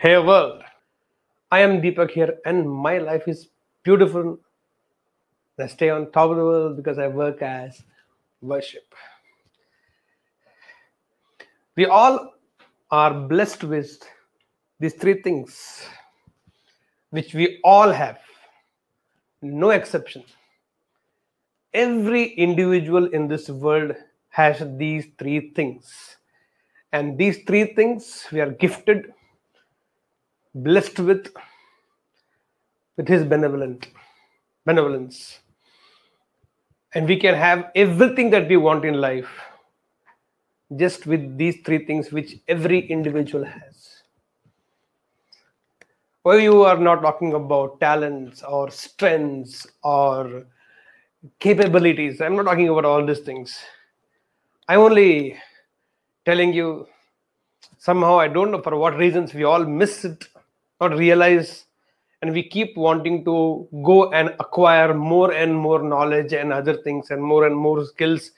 Hey world, I am Deepak here, and my life is beautiful. I stay on top of the world because I work as worship. We all are blessed with these three things, which we all have, no exception. Every individual in this world has these three things. And these three things we are gifted blessed with with his benevolent benevolence. And we can have everything that we want in life just with these three things which every individual has. Well you are not talking about talents or strengths or capabilities. I'm not talking about all these things. I'm only telling you somehow i don't know for what reasons we all miss it not realize and we keep wanting to go and acquire more and more knowledge and other things and more and more skills.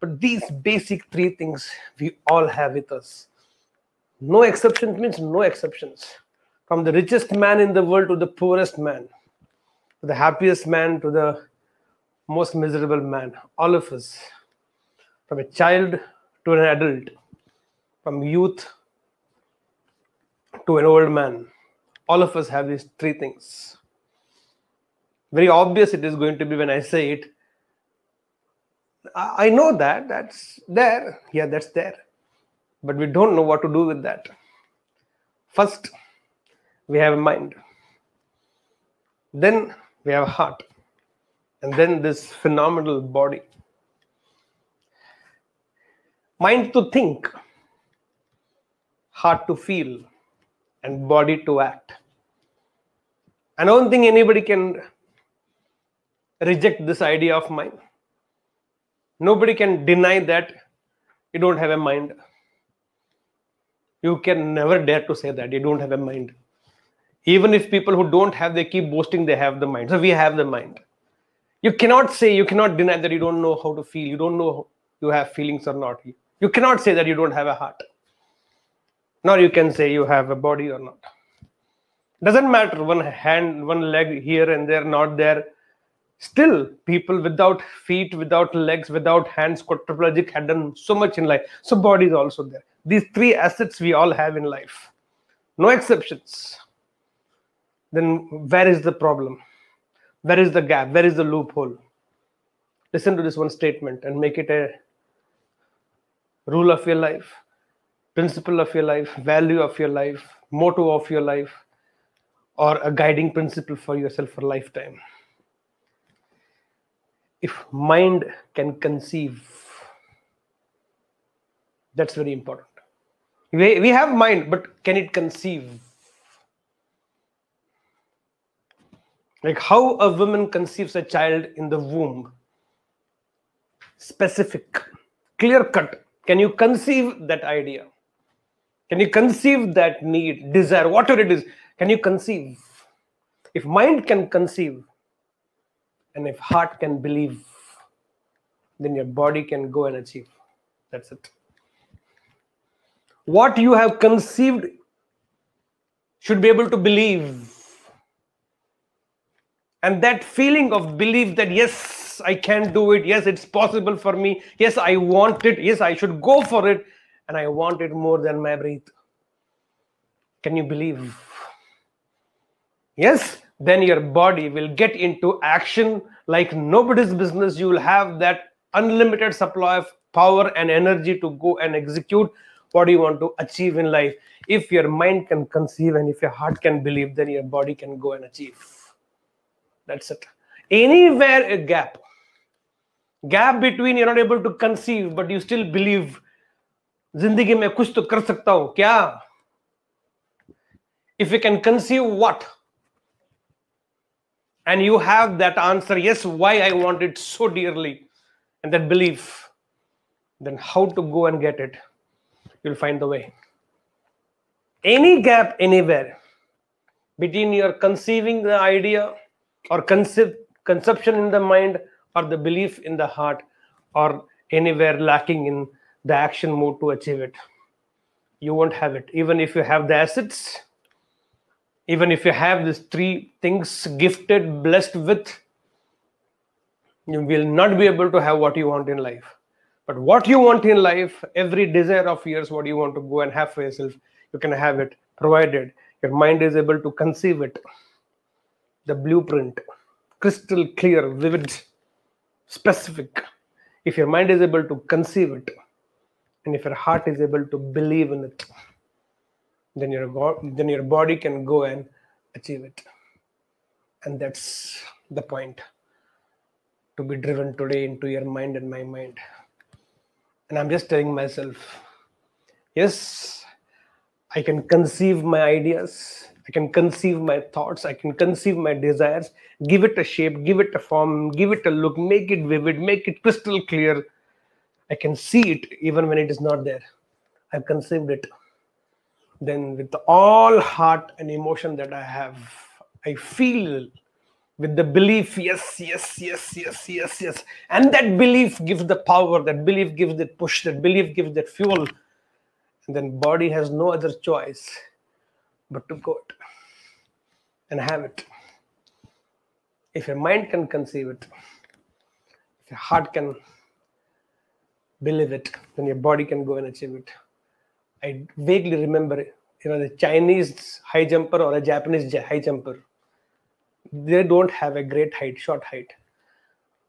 But these basic three things we all have with us. No exceptions means no exceptions. From the richest man in the world to the poorest man to the happiest man to the most miserable man all of us. From a child to an adult from youth to an old man. All of us have these three things. Very obvious it is going to be when I say it. I know that, that's there. Yeah, that's there. But we don't know what to do with that. First, we have a mind. Then we have a heart. And then this phenomenal body. Mind to think, heart to feel, and body to act. I don't think anybody can reject this idea of mind. Nobody can deny that you don't have a mind. You can never dare to say that you don't have a mind. Even if people who don't have, they keep boasting they have the mind. So we have the mind. You cannot say, you cannot deny that you don't know how to feel. You don't know you have feelings or not. You cannot say that you don't have a heart nor you can say you have a body or not. Doesn't matter one hand one leg here and there not there. Still people without feet without legs without hands quadriplegic had done so much in life. So body is also there. These three assets we all have in life. No exceptions. Then where is the problem? Where is the gap? Where is the loophole? Listen to this one statement and make it a rule of your life principle of your life, value of your life, motto of your life, or a guiding principle for yourself for lifetime. If mind can conceive, that's very important. We, we have mind, but can it conceive? Like how a woman conceives a child in the womb, specific, clear cut. Can you conceive that idea? Can you conceive that need, desire, whatever it is? Can you conceive? If mind can conceive, and if heart can believe, then your body can go and achieve. That's it. What you have conceived should be able to believe. And that feeling of belief that, yes, I can do it. Yes, it's possible for me. Yes, I want it. Yes, I should go for it and I want it more than my breath. Can you believe? Yes, then your body will get into action like nobody's business. You will have that unlimited supply of power and energy to go and execute what you want to achieve in life. If your mind can conceive and if your heart can believe, then your body can go and achieve. That's it. Anywhere a gap, gap between you're not able to conceive, but you still believe जिंदगी में कुछ तो कर सकता हूं क्या if you can conceive what and you have that answer yes why i want it so dearly and that belief then how to go and get it you'll find the way any gap anywhere between your conceiving the idea or conceive, conception in the mind or the belief in the heart or anywhere lacking in the action mode to achieve it you won't have it. Even if you have the assets, even if you have these three things gifted, blessed with, you will not be able to have what you want in life. But what you want in life, every desire of yours, what you want to go and have for yourself, you can have it, provided your mind is able to conceive it. The blueprint, crystal clear, vivid, specific. If your mind is able to conceive it, and if your heart is able to believe in it, then your then your body can go and achieve it. And that's the point to be driven today into your mind and my mind. And I'm just telling myself, yes, I can conceive my ideas, I can conceive my thoughts, I can conceive my desires, give it a shape, give it a form, give it a look, make it vivid, make it crystal clear. I can see it even when it is not there. I've conceived it. Then, with all heart and emotion that I have, I feel with the belief yes yes yes yes yes yes and that belief gives the power that belief gives that push that belief gives that fuel and then body has no other choice but to go it and have it if your mind can conceive it if your heart can believe it then your body can go and achieve it i vaguely remember you know the chinese high jumper or a japanese high jumper they don't have a great height, short height.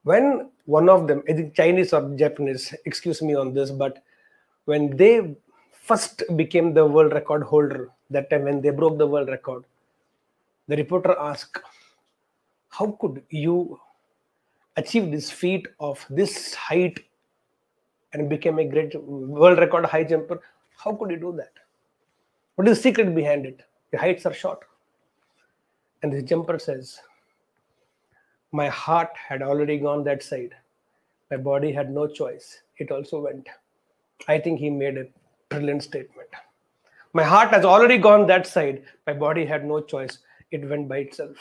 When one of them, I think Chinese or Japanese, excuse me on this, but when they first became the world record holder, that time when they broke the world record, the reporter asked, How could you achieve this feat of this height and became a great world record high jumper? How could he do that? What is the secret behind it? The heights are short. And the jumper says, My heart had already gone that side. My body had no choice. It also went. I think he made a brilliant statement. My heart has already gone that side. My body had no choice. It went by itself.